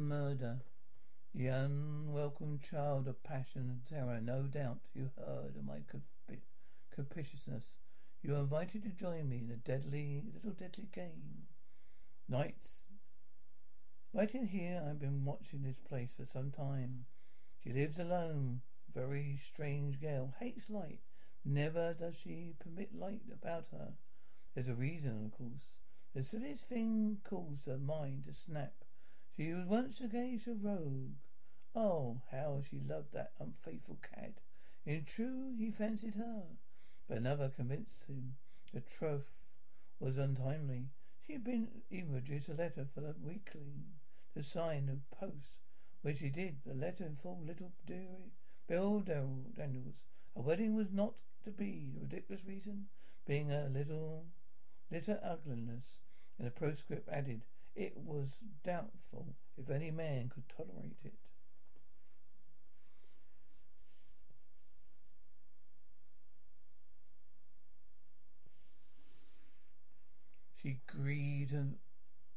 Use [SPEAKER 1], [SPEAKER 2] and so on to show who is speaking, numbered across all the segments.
[SPEAKER 1] Am murder, the unwelcome child of passion and terror. No doubt you heard of my capriciousness. You are invited to join me in a deadly, little deadly game. Nights. Right in here, I've been watching this place for some time. She lives alone. Very strange girl. Hates light. Never does she permit light about her. There's a reason, of course. The silliest thing caused her mind to snap. She was once engaged to Rogue. Oh, how she loved that unfaithful cad. In true, he fancied her. But another convinced him the troth was untimely. She had been even produced a letter for the weekly to sign and post, which he did. The letter informed little dearie Bill Daniels. A wedding was not to be, the ridiculous reason being a little little ugliness. And the postscript added, it was doubtful if any man could tolerate it. She grieved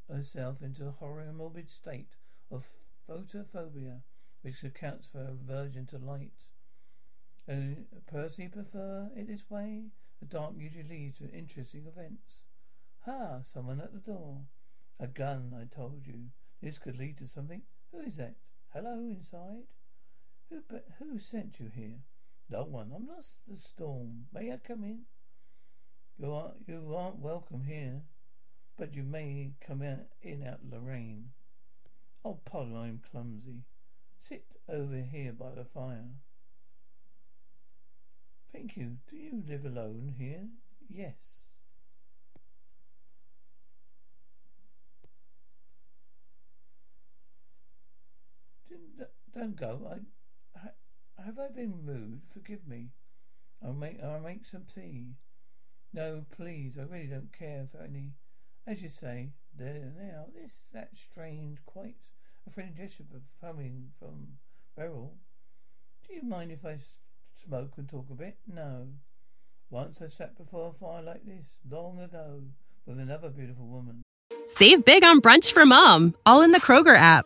[SPEAKER 1] herself into a horror morbid state of photophobia, which accounts for her aversion to light. And Percy prefer it this way? The dark usually leads to interesting events. Ha! Someone at the door. A gun, I told you. This could lead to something. Who is that? Hello, inside? Who but who sent you here? No one. I'm lost the storm. May I come in? You are you aren't welcome here. But you may come out in out Lorraine. Oh pardon, I'm clumsy. Sit over here by the fire. Thank you. Do you live alone here? Yes. Don't go. I have I been rude? Forgive me. I'll make I'll make some tea. No, please. I really don't care for any. As you say, there now. This that strange, quite a friendly gesture coming from Beryl. Do you mind if I smoke and talk a bit? No. Once I sat before a fire like this, long ago, with another beautiful woman.
[SPEAKER 2] Save big on brunch for mom, all in the Kroger app.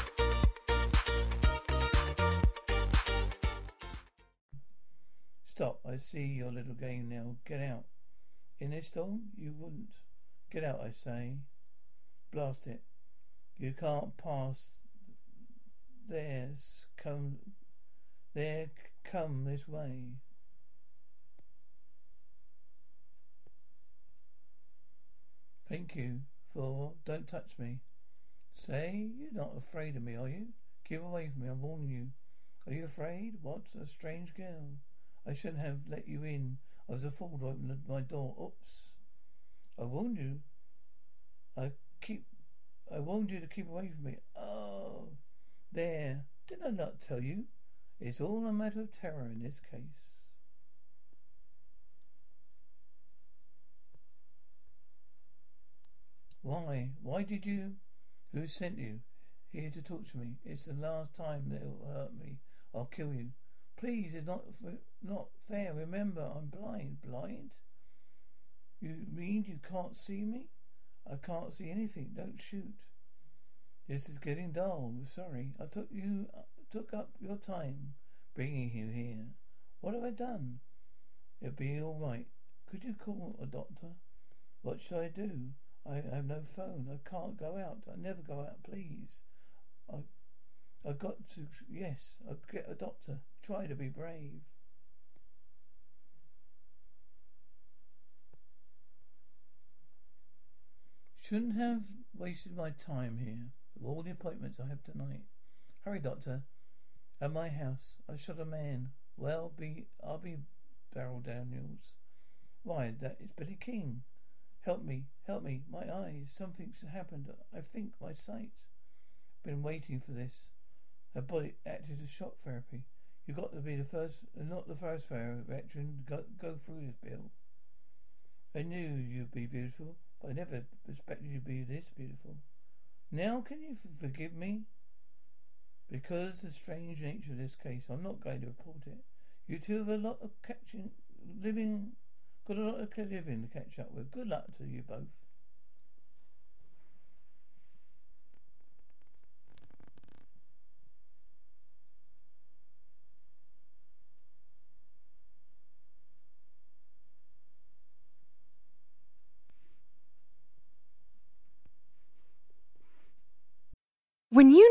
[SPEAKER 1] Stop. I see your little game now. Get out. In this storm? You wouldn't. Get out, I say. Blast it. You can't pass. There's come. There, come this way. Thank you for. Don't touch me. Say, you're not afraid of me, are you? Keep away from me, I'm warning you. Are you afraid? What? A strange girl. I shouldn't have let you in. I was a fool to open my door. Oops. I warned you. I keep. I warned you to keep away from me. Oh, there. Did I not tell you? It's all a matter of terror in this case. Why? Why did you? Who sent you here to talk to me? It's the last time that it'll hurt me. I'll kill you. Please, it's not not fair. Remember, I'm blind. Blind? You mean you can't see me? I can't see anything. Don't shoot. This is getting dull. Sorry. I took you took up your time bringing you here. What have I done? It'll be all right. Could you call a doctor? What should I do? I have no phone. I can't go out. I never go out, please. I I've got to yes, I'll get a doctor. Try to be brave. Shouldn't have wasted my time here with all the appointments I have tonight. Hurry, doctor. At my house, I shot a man. Well, be I'll be Beryl Daniels. Why, that is Billy King. Help me, help me, my eyes. Something's happened. I think my sight. Been waiting for this. Her body acted as shock therapy. You've got to be the first, not the first veteran. Go, go through this, Bill. I knew you'd be beautiful, but I never expected you to be this beautiful. Now, can you forgive me? Because the strange nature of this case, I'm not going to report it. You two have a lot of catching, living Got a lot of living to catch up with. Good luck to you both.
[SPEAKER 3] When you